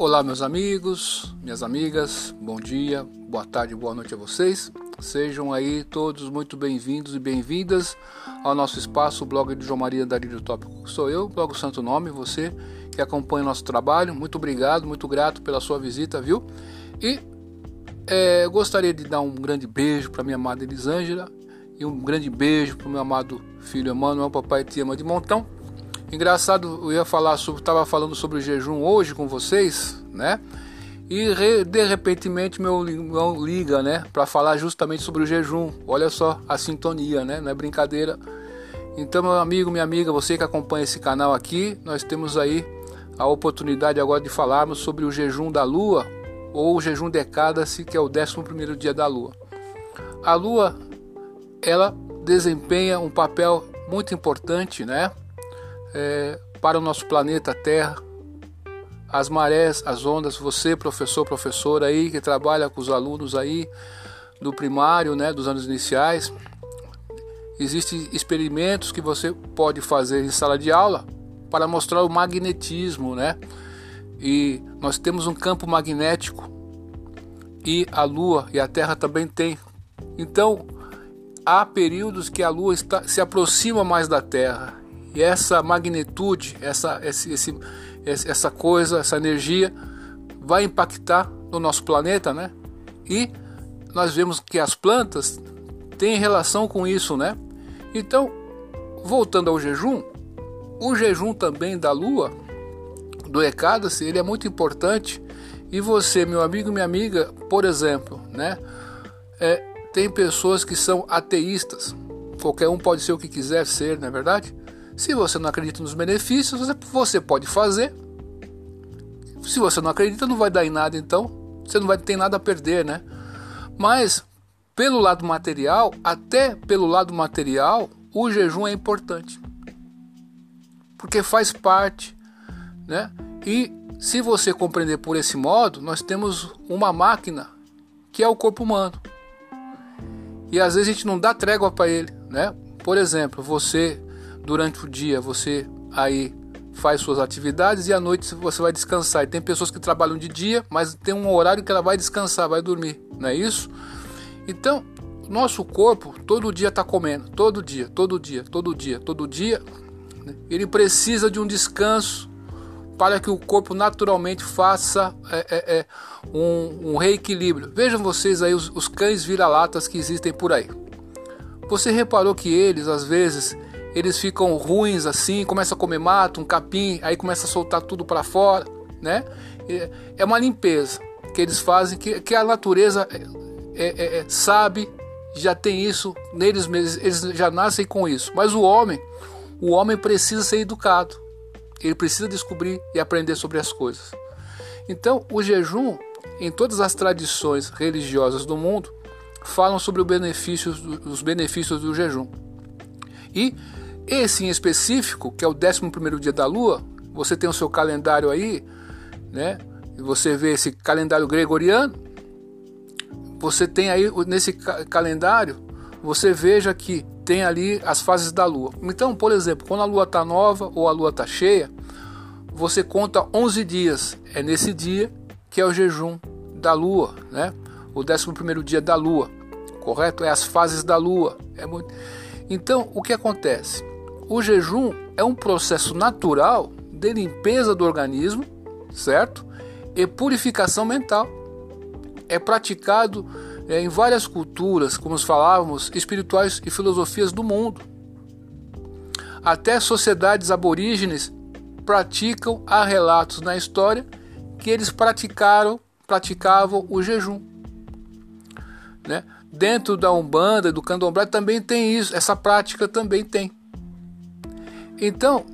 Olá, meus amigos, minhas amigas, bom dia, boa tarde, boa noite a vocês. Sejam aí todos muito bem-vindos e bem-vindas ao nosso espaço, o blog de João Maria Darílio Tópico. Sou eu, blog Santo Nome, você que acompanha o nosso trabalho. Muito obrigado, muito grato pela sua visita, viu? E é, gostaria de dar um grande beijo para minha amada Elisângela e um grande beijo para o meu amado filho Emanuel, papai te ama de montão. Engraçado, eu ia falar sobre, estava falando sobre o jejum hoje com vocês, né? E re, de repentemente meu irmão liga, né, para falar justamente sobre o jejum. Olha só a sintonia, né? Não é brincadeira. Então, meu amigo, minha amiga, você que acompanha esse canal aqui, nós temos aí a oportunidade agora de falarmos sobre o jejum da lua ou o jejum decada-se, que é o 11 primeiro dia da lua. A lua ela desempenha um papel muito importante, né? É, para o nosso planeta Terra, as marés, as ondas, você, professor, professora aí, que trabalha com os alunos aí do primário, né, dos anos iniciais, existem experimentos que você pode fazer em sala de aula para mostrar o magnetismo, né? E nós temos um campo magnético e a Lua e a Terra também tem. Então, há períodos que a Lua está, se aproxima mais da Terra e essa magnitude, essa, esse, esse, essa coisa, essa energia vai impactar no nosso planeta, né? E nós vemos que as plantas têm relação com isso, né? Então, voltando ao jejum, o jejum também da lua, do Ekadasi, ele é muito importante. E você, meu amigo, minha amiga, por exemplo, né? É, tem pessoas que são ateístas. Qualquer um pode ser o que quiser ser, não é verdade? Se você não acredita nos benefícios, você pode fazer. Se você não acredita, não vai dar em nada, então você não vai ter nada a perder, né? Mas pelo lado material, até pelo lado material, o jejum é importante. Porque faz parte, né? E se você compreender por esse modo, nós temos uma máquina que é o corpo humano. E às vezes a gente não dá trégua para ele, né? Por exemplo, você durante o dia você aí faz suas atividades e à noite você vai descansar. E tem pessoas que trabalham de dia, mas tem um horário que ela vai descansar, vai dormir, não é isso? Então, nosso corpo todo dia está comendo, todo dia, todo dia, todo dia, todo dia. Né? Ele precisa de um descanso para que o corpo naturalmente faça é, é, é, um, um, reequilíbrio. Vejam vocês aí os, os cães vira-latas que existem por aí. Você reparou que eles às vezes eles ficam ruins assim, começa a comer mato, um capim, aí começa a soltar tudo para fora, né? É uma limpeza que eles fazem, que, que a natureza é, é, é, sabe, já tem isso neles mesmos, eles já nascem com isso. Mas o homem, o homem precisa ser educado, ele precisa descobrir e aprender sobre as coisas. Então, o jejum, em todas as tradições religiosas do mundo, falam sobre benefício, os benefícios do jejum. E esse em específico, que é o 11 dia da lua, você tem o seu calendário aí, né? E você vê esse calendário gregoriano. Você tem aí nesse calendário, você veja que tem ali as fases da lua. Então, por exemplo, quando a lua está nova ou a lua está cheia, você conta 11 dias. É nesse dia que é o jejum da lua, né? O 11 dia da lua, correto? É as fases da lua. É muito... Então, o que acontece? O jejum é um processo natural de limpeza do organismo, certo? E purificação mental. É praticado é, em várias culturas, como falávamos, espirituais e filosofias do mundo. Até sociedades aborígenes praticam, há relatos na história que eles praticaram, praticavam o jejum. Né? Dentro da Umbanda, do Candomblé também tem isso, essa prática também tem. Então,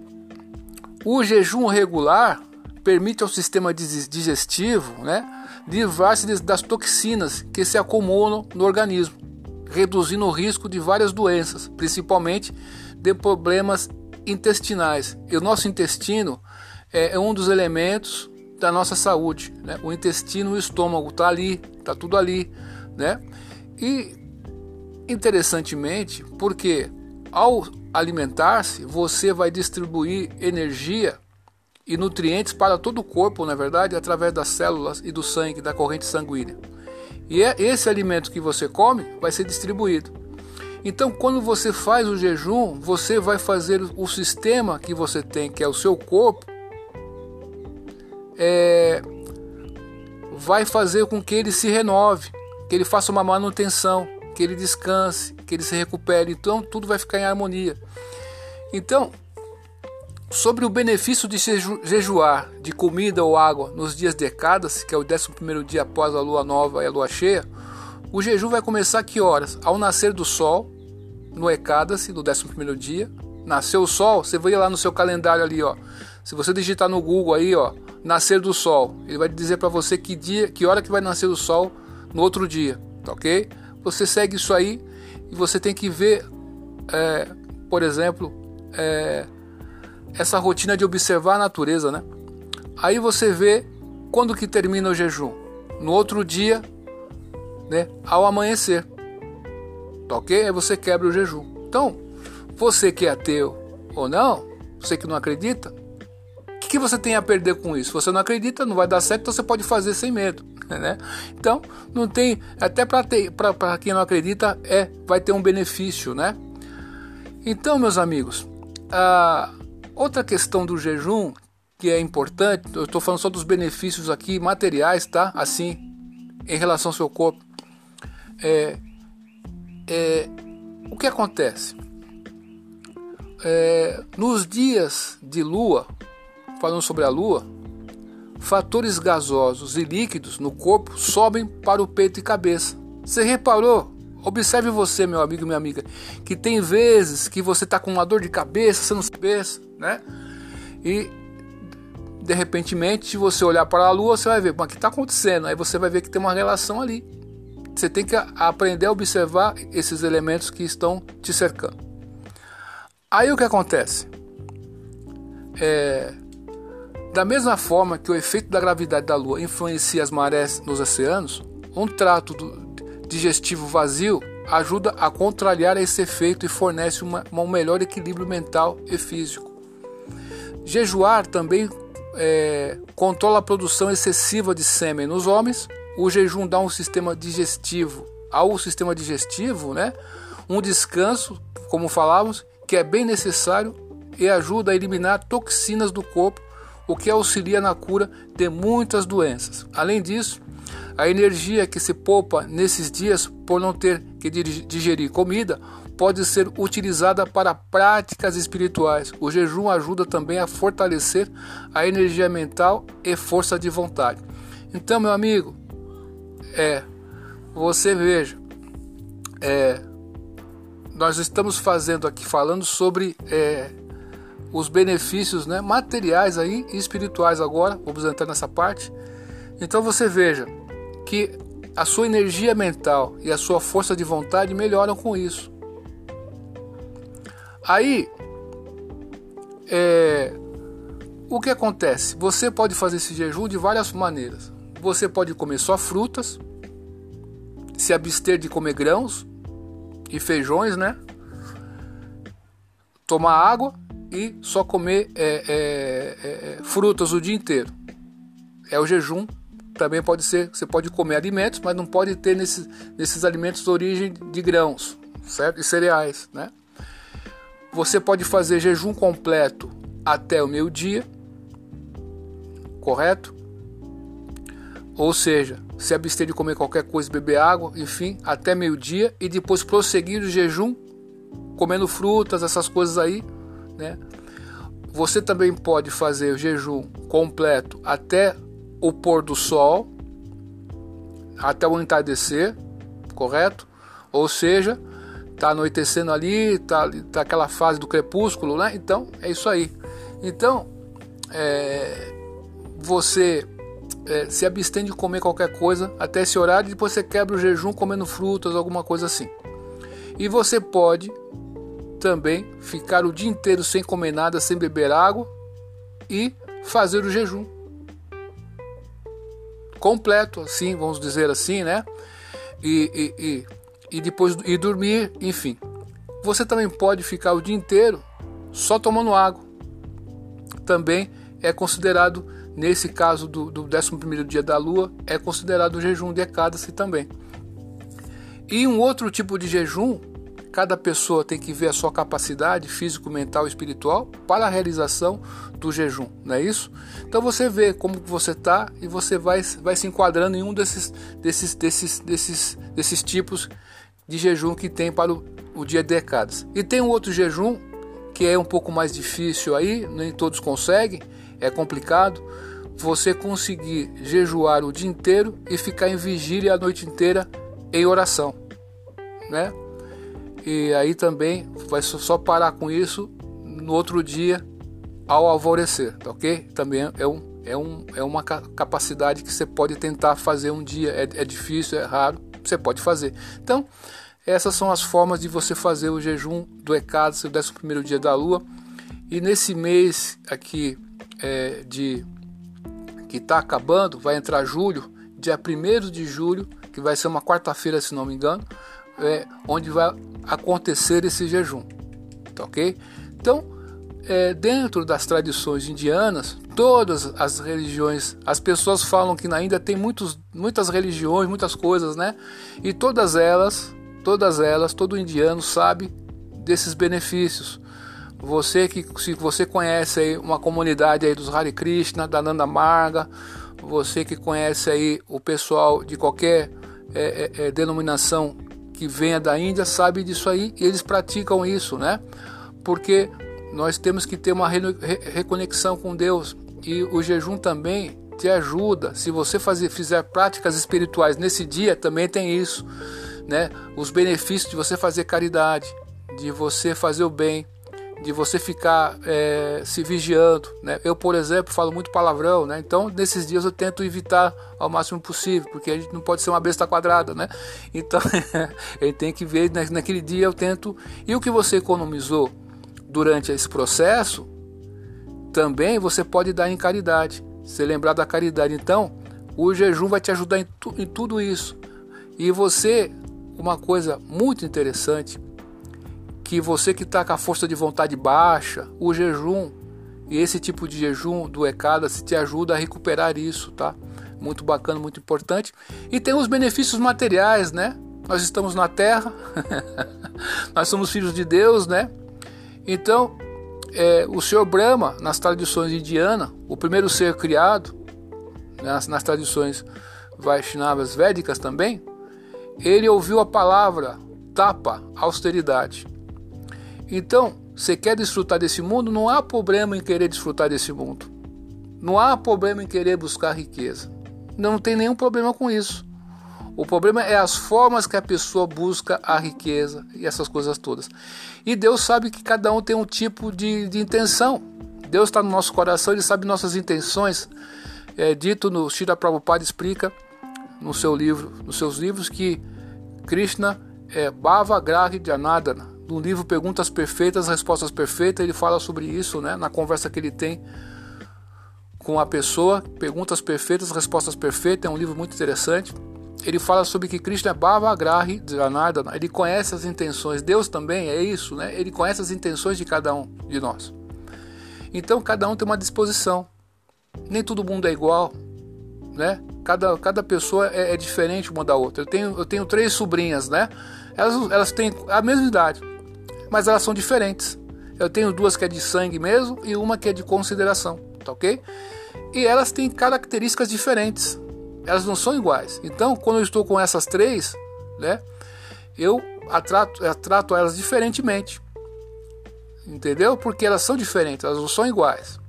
o jejum regular permite ao sistema digestivo né, livrar-se das toxinas que se acumulam no organismo, reduzindo o risco de várias doenças, principalmente de problemas intestinais. E o nosso intestino é, é um dos elementos da nossa saúde. Né? O intestino, o estômago está ali, está tudo ali. Né? E interessantemente, porque ao alimentar-se, você vai distribuir energia e nutrientes para todo o corpo, na verdade, através das células e do sangue, da corrente sanguínea. E é esse alimento que você come vai ser distribuído. Então, quando você faz o jejum, você vai fazer o sistema que você tem, que é o seu corpo, é, vai fazer com que ele se renove, que ele faça uma manutenção, que ele descanse, que ele se recupere. Então, tudo vai ficar em harmonia. Então, sobre o benefício de jejuar de comida ou água nos dias de Ecadas, que é o 11 dia após a lua nova e a lua cheia, o jejum vai começar a que horas? Ao nascer do sol, no Ecadas, no 11 dia. Nasceu o sol, você vai lá no seu calendário ali, ó. Se você digitar no Google aí, ó, nascer do sol, ele vai dizer para você que dia, que hora que vai nascer o sol no outro dia, tá ok? Você segue isso aí e você tem que ver, é, por exemplo, é, essa rotina de observar a natureza, né? Aí você vê quando que termina o jejum. No outro dia, né? Ao amanhecer. Tá ok? Aí você quebra o jejum. Então, você que é ateu ou não, você que não acredita, o que, que você tem a perder com isso? Você não acredita, não vai dar certo, então você pode fazer sem medo. Né? Então, não tem. Até para quem não acredita, é vai ter um benefício, né? Então, meus amigos, a, Outra questão do jejum que é importante, eu estou falando só dos benefícios aqui materiais, tá? Assim, em relação ao seu corpo. É, é, o que acontece? É, nos dias de lua, falando sobre a lua, fatores gasosos e líquidos no corpo sobem para o peito e cabeça. Você reparou Observe você, meu amigo minha amiga, que tem vezes que você está com uma dor de cabeça, você não sabe, né? E de repentemente, se você olhar para a lua, você vai ver, mas o que está acontecendo? Aí você vai ver que tem uma relação ali. Você tem que aprender a observar esses elementos que estão te cercando. Aí o que acontece? É, da mesma forma que o efeito da gravidade da Lua influencia as marés nos oceanos, um trato digestivo vazio ajuda a contrariar esse efeito e fornece uma, um melhor equilíbrio mental e físico. Jejuar também é, controla a produção excessiva de sêmen nos homens. O jejum dá um sistema digestivo ao sistema digestivo, né? Um descanso, como falávamos, que é bem necessário e ajuda a eliminar toxinas do corpo, o que auxilia na cura de muitas doenças. Além disso, a energia que se poupa nesses dias por não ter que digerir comida pode ser utilizada para práticas espirituais. O jejum ajuda também a fortalecer a energia mental e força de vontade. Então, meu amigo, é você veja, é, nós estamos fazendo aqui falando sobre é, os benefícios né, materiais aí e espirituais agora. Vamos entrar nessa parte. Então você veja, que a sua energia mental e a sua força de vontade melhoram com isso. Aí, é, o que acontece? Você pode fazer esse jejum de várias maneiras. Você pode comer só frutas, se abster de comer grãos e feijões, né? Tomar água e só comer é, é, é, frutas o dia inteiro. É o jejum também pode ser, você pode comer alimentos, mas não pode ter nesses, nesses alimentos de origem de grãos, certo? E cereais, né? Você pode fazer jejum completo até o meio-dia, correto? Ou seja, se abster de comer qualquer coisa, beber água, enfim, até meio-dia e depois prosseguir o jejum comendo frutas, essas coisas aí, né? Você também pode fazer o jejum completo até o pôr do sol até o entardecer, correto? Ou seja, tá anoitecendo ali, tá, tá aquela fase do crepúsculo, né? Então é isso aí. Então é, você é, se abstém de comer qualquer coisa até esse horário, depois você quebra o jejum comendo frutas, alguma coisa assim. E você pode também ficar o dia inteiro sem comer nada, sem beber água e fazer o jejum completo, assim, vamos dizer assim, né? E, e, e, e depois e dormir, enfim. Você também pode ficar o dia inteiro só tomando água. Também é considerado, nesse caso do, do 11 dia da lua, é considerado o jejum de Ekadasi também. E um outro tipo de jejum, cada pessoa tem que ver a sua capacidade físico, mental e espiritual para a realização do jejum, não é isso? Então você vê como você está e você vai, vai se enquadrando em um desses, desses, desses, desses, desses tipos de jejum que tem para o, o dia de decadas. E tem um outro jejum que é um pouco mais difícil aí, nem todos conseguem, é complicado. Você conseguir jejuar o dia inteiro e ficar em vigília a noite inteira em oração, né? E aí também vai só parar com isso no outro dia ao alvorecer, tá ok? Também é, um, é, um, é uma capacidade que você pode tentar fazer um dia. É, é difícil, é raro, você pode fazer. Então, essas são as formas de você fazer o jejum do Ekadasi, o 11 dia da lua. E nesse mês aqui é, de que está acabando, vai entrar julho, dia 1 de julho, que vai ser uma quarta-feira, se não me engano, é, onde vai acontecer esse jejum. Tá ok? Então, é, dentro das tradições indianas, todas as religiões, as pessoas falam que na Índia tem muitos, muitas religiões, muitas coisas, né? E todas elas, todas elas, todo indiano sabe desses benefícios. Você que se você conhece aí uma comunidade aí dos Hare Krishna, da Nanda Marga, você que conhece aí o pessoal de qualquer é, é, é denominação que venha da Índia sabe disso aí e eles praticam isso, né? Porque nós temos que ter uma reconexão com Deus e o jejum também te ajuda. Se você fazer, fizer práticas espirituais nesse dia, também tem isso, né? Os benefícios de você fazer caridade, de você fazer o bem, de você ficar é, se vigiando. Né? Eu, por exemplo, falo muito palavrão, né? então nesses dias eu tento evitar ao máximo possível, porque a gente não pode ser uma besta quadrada. Né? Então gente tem que ver, né? naquele dia eu tento. E o que você economizou durante esse processo, também você pode dar em caridade. Se lembrar da caridade, então o jejum vai te ajudar em, tu, em tudo isso. E você, uma coisa muito interessante, que você que está com a força de vontade baixa, o jejum e esse tipo de jejum do Ekada se te ajuda a recuperar isso, tá? Muito bacana, muito importante. E tem os benefícios materiais, né? Nós estamos na Terra, nós somos filhos de Deus, né? Então, é, o Senhor Brahma, nas tradições indianas, o primeiro ser criado, nas, nas tradições Vaishnavas védicas também, ele ouviu a palavra tapa, austeridade. Então, você quer desfrutar desse mundo? Não há problema em querer desfrutar desse mundo. Não há problema em querer buscar riqueza. Não tem nenhum problema com isso. O problema é as formas que a pessoa busca a riqueza e essas coisas todas. E Deus sabe que cada um tem um tipo de, de intenção. Deus está no nosso coração, Ele sabe nossas intenções. É dito no Shira Prabhupada explica no seu livro, nos seus livros que Krishna é Bhava Grahi Janadana, no livro Perguntas Perfeitas, Respostas Perfeitas, ele fala sobre isso, né, na conversa que ele tem com a pessoa. Perguntas Perfeitas, Respostas Perfeitas, é um livro muito interessante. Ele fala sobre que Krishna é Bhava Grahi Janardana, ele conhece as intenções, Deus também é isso, né? Ele conhece as intenções de cada um de nós. Então cada um tem uma disposição. Nem todo mundo é igual, né? Cada, cada pessoa é, é diferente uma da outra. Eu tenho, eu tenho três sobrinhas, né? Elas, elas têm a mesma idade, mas elas são diferentes. Eu tenho duas que é de sangue mesmo e uma que é de consideração, tá ok? E elas têm características diferentes. Elas não são iguais. Então, quando eu estou com essas três, né, eu a trato, eu trato elas diferentemente. Entendeu? Porque elas são diferentes, elas não são iguais.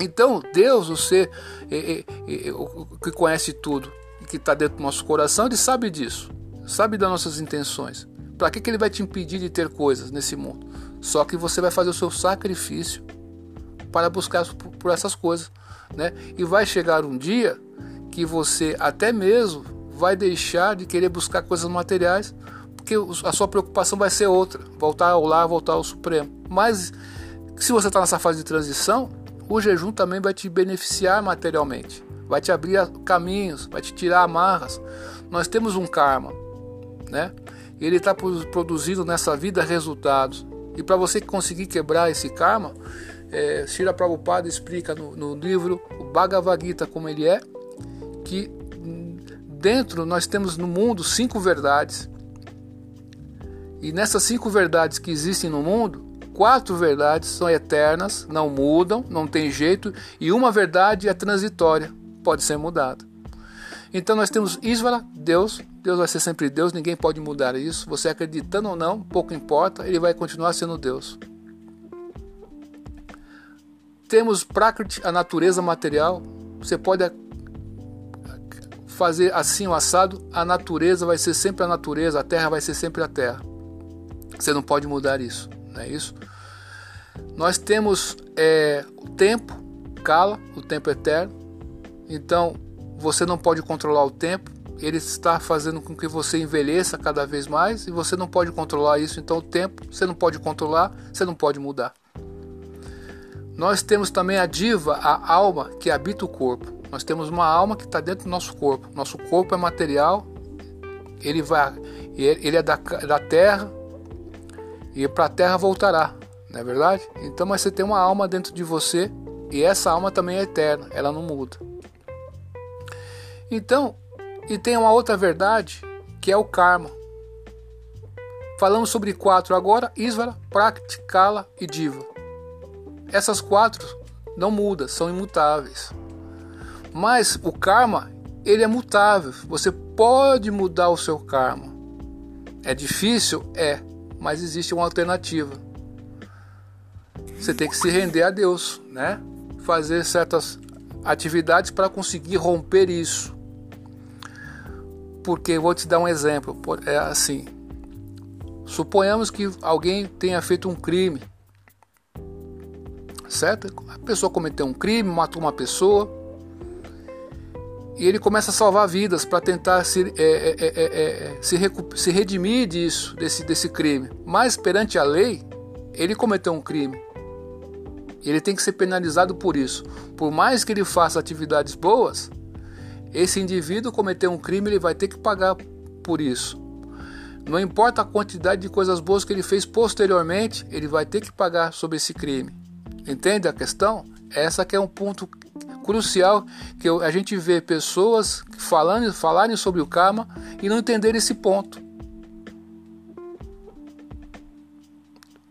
Então, Deus, o ser é, é, é, o que conhece tudo, que está dentro do nosso coração, ele sabe disso, sabe das nossas intenções. Para que, que ele vai te impedir de ter coisas nesse mundo? Só que você vai fazer o seu sacrifício para buscar por essas coisas, né? E vai chegar um dia que você até mesmo vai deixar de querer buscar coisas materiais, porque a sua preocupação vai ser outra, voltar ao lar, voltar ao Supremo. Mas se você está nessa fase de transição, o jejum também vai te beneficiar materialmente, vai te abrir caminhos, vai te tirar amarras. Nós temos um karma, né? Ele está produzindo nessa vida resultados. E para você conseguir quebrar esse karma, é, Shira Prabhupada explica no, no livro o Bhagavad Gita como ele é, que dentro nós temos no mundo cinco verdades. E nessas cinco verdades que existem no mundo, quatro verdades são eternas, não mudam, não tem jeito, e uma verdade é transitória, pode ser mudada. Então nós temos Isvara, Deus, Deus vai ser sempre Deus, ninguém pode mudar isso. Você acreditando ou não, pouco importa, ele vai continuar sendo Deus. Temos Prakriti, a natureza material. Você pode fazer assim o assado, a natureza vai ser sempre a natureza, a terra vai ser sempre a terra. Você não pode mudar isso, não é isso? Nós temos é, o tempo, cala, o tempo eterno. Então, você não pode controlar o tempo, ele está fazendo com que você envelheça cada vez mais e você não pode controlar isso. Então, o tempo você não pode controlar, você não pode mudar. Nós temos também a diva, a alma que habita o corpo. Nós temos uma alma que está dentro do nosso corpo. Nosso corpo é material, ele vai, ele é da, da terra e para a terra voltará, não é verdade? Então, mas você tem uma alma dentro de você e essa alma também é eterna, ela não muda. Então, e tem uma outra verdade que é o karma. Falamos sobre quatro agora: Isvara, Prakti, Kala e Diva. Essas quatro não mudam, são imutáveis. Mas o karma, ele é mutável. Você pode mudar o seu karma. É difícil? É, mas existe uma alternativa. Você tem que se render a Deus, né? Fazer certas atividades para conseguir romper isso. Porque vou te dar um exemplo, é assim. Suponhamos que alguém tenha feito um crime, certo? A pessoa cometeu um crime, matou uma pessoa, e ele começa a salvar vidas para tentar se, é, é, é, é, se, se redimir disso, desse, desse crime. Mas perante a lei, ele cometeu um crime. E ele tem que ser penalizado por isso. Por mais que ele faça atividades boas, esse indivíduo cometeu um crime, ele vai ter que pagar por isso. Não importa a quantidade de coisas boas que ele fez posteriormente, ele vai ter que pagar sobre esse crime. Entende a questão? Essa que é um ponto crucial que a gente vê pessoas falando, falarem sobre o karma e não entender esse ponto.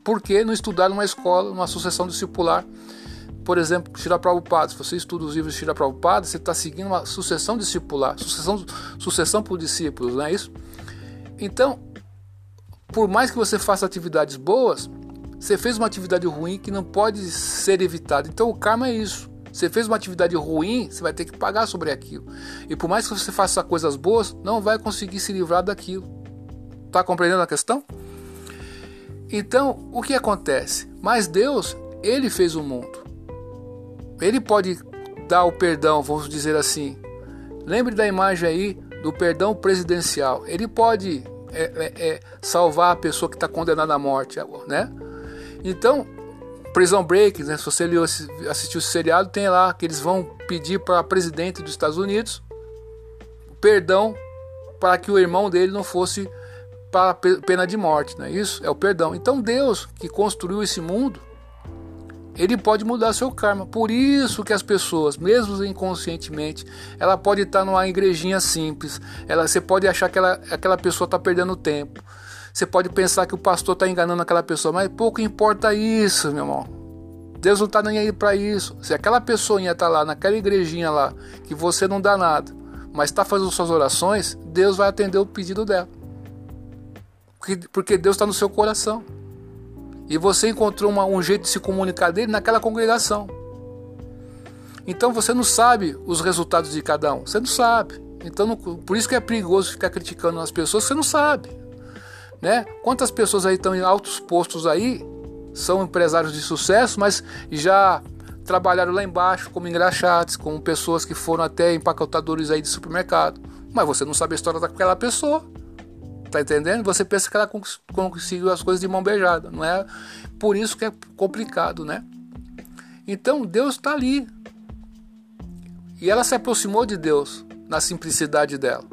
Porque não estudaram numa escola, numa sucessão discipular por exemplo, Shira Prabhupada, se você estuda os livros de Shira Prabhupada, você está seguindo uma sucessão discipular, sucessão, sucessão por discípulos, não é isso? Então, por mais que você faça atividades boas, você fez uma atividade ruim que não pode ser evitada. Então, o karma é isso. Você fez uma atividade ruim, você vai ter que pagar sobre aquilo. E por mais que você faça coisas boas, não vai conseguir se livrar daquilo. Está compreendendo a questão? Então, o que acontece? Mas Deus, ele fez o mundo. Ele pode dar o perdão, vamos dizer assim. Lembre da imagem aí do perdão presidencial. Ele pode é, é, é, salvar a pessoa que está condenada à morte, né? Então, Prison Break, né? se você assistiu o seriado, tem lá que eles vão pedir para presidente dos Estados Unidos perdão para que o irmão dele não fosse para pena de morte, não é isso? É o perdão. Então Deus que construiu esse mundo, ele pode mudar seu karma. Por isso que as pessoas, mesmo inconscientemente, ela pode estar numa igrejinha simples. Ela, você pode achar que ela, aquela pessoa está perdendo tempo. Você pode pensar que o pastor está enganando aquela pessoa, mas pouco importa isso, meu irmão. Deus não está nem aí para isso. Se aquela pessoinha está lá naquela igrejinha lá, que você não dá nada, mas está fazendo suas orações, Deus vai atender o pedido dela. Porque, porque Deus está no seu coração. E você encontrou uma, um jeito de se comunicar dele naquela congregação. Então você não sabe os resultados de cada um. Você não sabe. Então não, por isso que é perigoso ficar criticando as pessoas, você não sabe. Né? Quantas pessoas aí estão em altos postos aí, são empresários de sucesso, mas já trabalharam lá embaixo como engraxates, como pessoas que foram até empacotadores aí de supermercado. Mas você não sabe a história daquela pessoa. Tá entendendo? Você pensa que ela conseguiu as coisas de mão beijada, não é? Por isso que é complicado, né? Então Deus está ali. E ela se aproximou de Deus na simplicidade dela.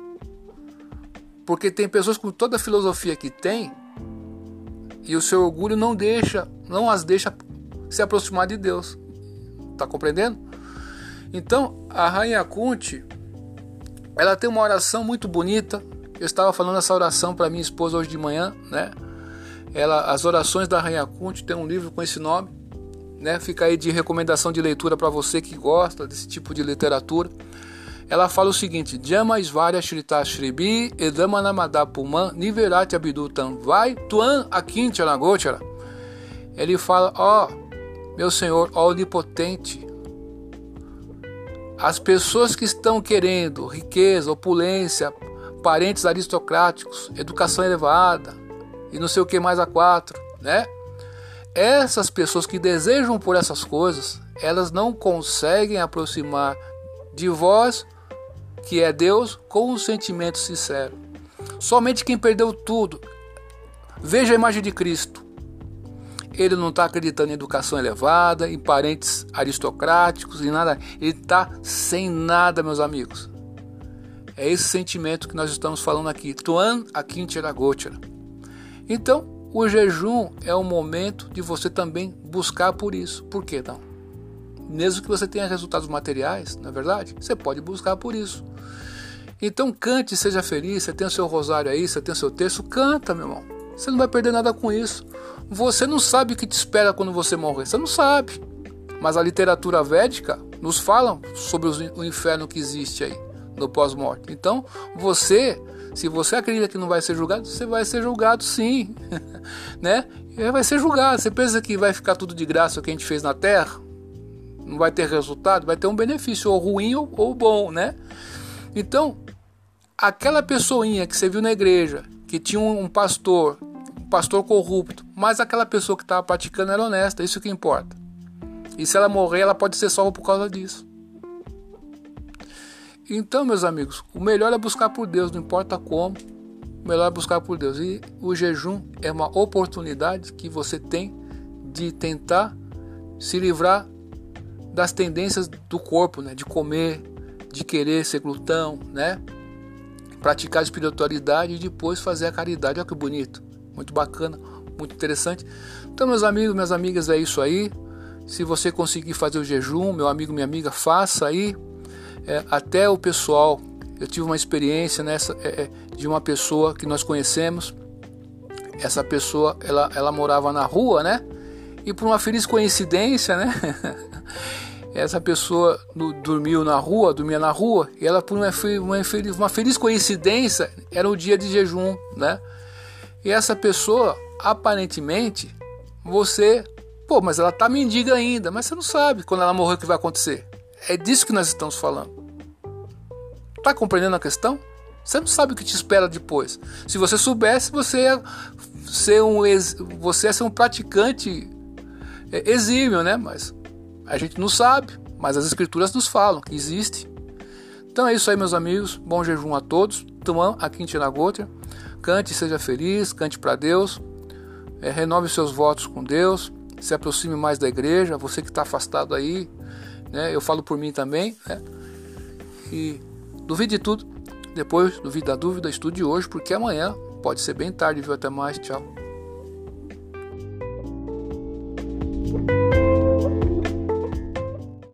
Porque tem pessoas com toda a filosofia que tem e o seu orgulho não deixa, não as deixa se aproximar de Deus. Tá compreendendo? Então, a rainha Kunti, ela tem uma oração muito bonita. Eu estava falando essa oração para minha esposa hoje de manhã, né? Ela, as orações da rainha Kunti tem um livro com esse nome, né? Fica aí de recomendação de leitura para você que gosta desse tipo de literatura. Ela fala o seguinte: Jama Isvarya Shrita Shribi Edama Namada Puman Niverati Abidutam Vai Tuan Akinchanagochara. Ele fala: Ó, oh, meu Senhor, ó onipotente, as pessoas que estão querendo riqueza, opulência, parentes aristocráticos, educação elevada e não sei o que mais a quatro, né? Essas pessoas que desejam por essas coisas, elas não conseguem aproximar de vós que é Deus, com um sentimento sincero. Somente quem perdeu tudo, veja a imagem de Cristo. Ele não está acreditando em educação elevada, em parentes aristocráticos, em nada. Ele está sem nada, meus amigos. É esse sentimento que nós estamos falando aqui. Tuan Akincheragochera. Então, o jejum é o momento de você também buscar por isso. Por que não? Mesmo que você tenha resultados materiais, não é verdade? Você pode buscar por isso. Então cante, seja feliz. Você tem o seu rosário aí, você tem o seu texto, canta, meu irmão. Você não vai perder nada com isso. Você não sabe o que te espera quando você morrer. Você não sabe. Mas a literatura védica nos fala sobre o inferno que existe aí no pós-morte. Então, você, se você acredita que não vai ser julgado, você vai ser julgado sim, né? Vai ser julgado. Você pensa que vai ficar tudo de graça o que a gente fez na Terra? não vai ter resultado, vai ter um benefício, ou ruim ou, ou bom, né? Então, aquela pessoinha que você viu na igreja, que tinha um pastor, um pastor corrupto, mas aquela pessoa que estava praticando era honesta, isso que importa. E se ela morrer, ela pode ser salva por causa disso. Então, meus amigos, o melhor é buscar por Deus, não importa como. O melhor é buscar por Deus. E o jejum é uma oportunidade que você tem de tentar se livrar das tendências do corpo, né? De comer, de querer ser glutão, né? Praticar a espiritualidade e depois fazer a caridade. Olha que bonito, muito bacana, muito interessante. Então, meus amigos, minhas amigas, é isso aí. Se você conseguir fazer o jejum, meu amigo, minha amiga, faça aí. É, até o pessoal, eu tive uma experiência nessa é, é de uma pessoa que nós conhecemos. Essa pessoa, ela, ela morava na rua, né? E por uma feliz coincidência, né? essa pessoa no, dormiu na rua, dormia na rua, e ela, por uma, uma, feliz, uma feliz coincidência, era o dia de jejum, né? E essa pessoa, aparentemente, você, pô, mas ela tá mendiga ainda, mas você não sabe quando ela morrer o que vai acontecer. É disso que nós estamos falando. Tá compreendendo a questão? Você não sabe o que te espera depois. Se você soubesse, você ia ser um, você ia ser um praticante é, exímio, né? Mas a gente não sabe, mas as escrituras nos falam que existe. Então é isso aí, meus amigos. Bom jejum a todos. Tumã aqui em Tinagotra. Cante, seja feliz, cante para Deus. É, renove seus votos com Deus. Se aproxime mais da igreja. Você que está afastado aí, né? Eu falo por mim também, né? E duvide de tudo. Depois, duvide da dúvida, estude hoje, porque amanhã pode ser bem tarde, viu? Até mais, tchau.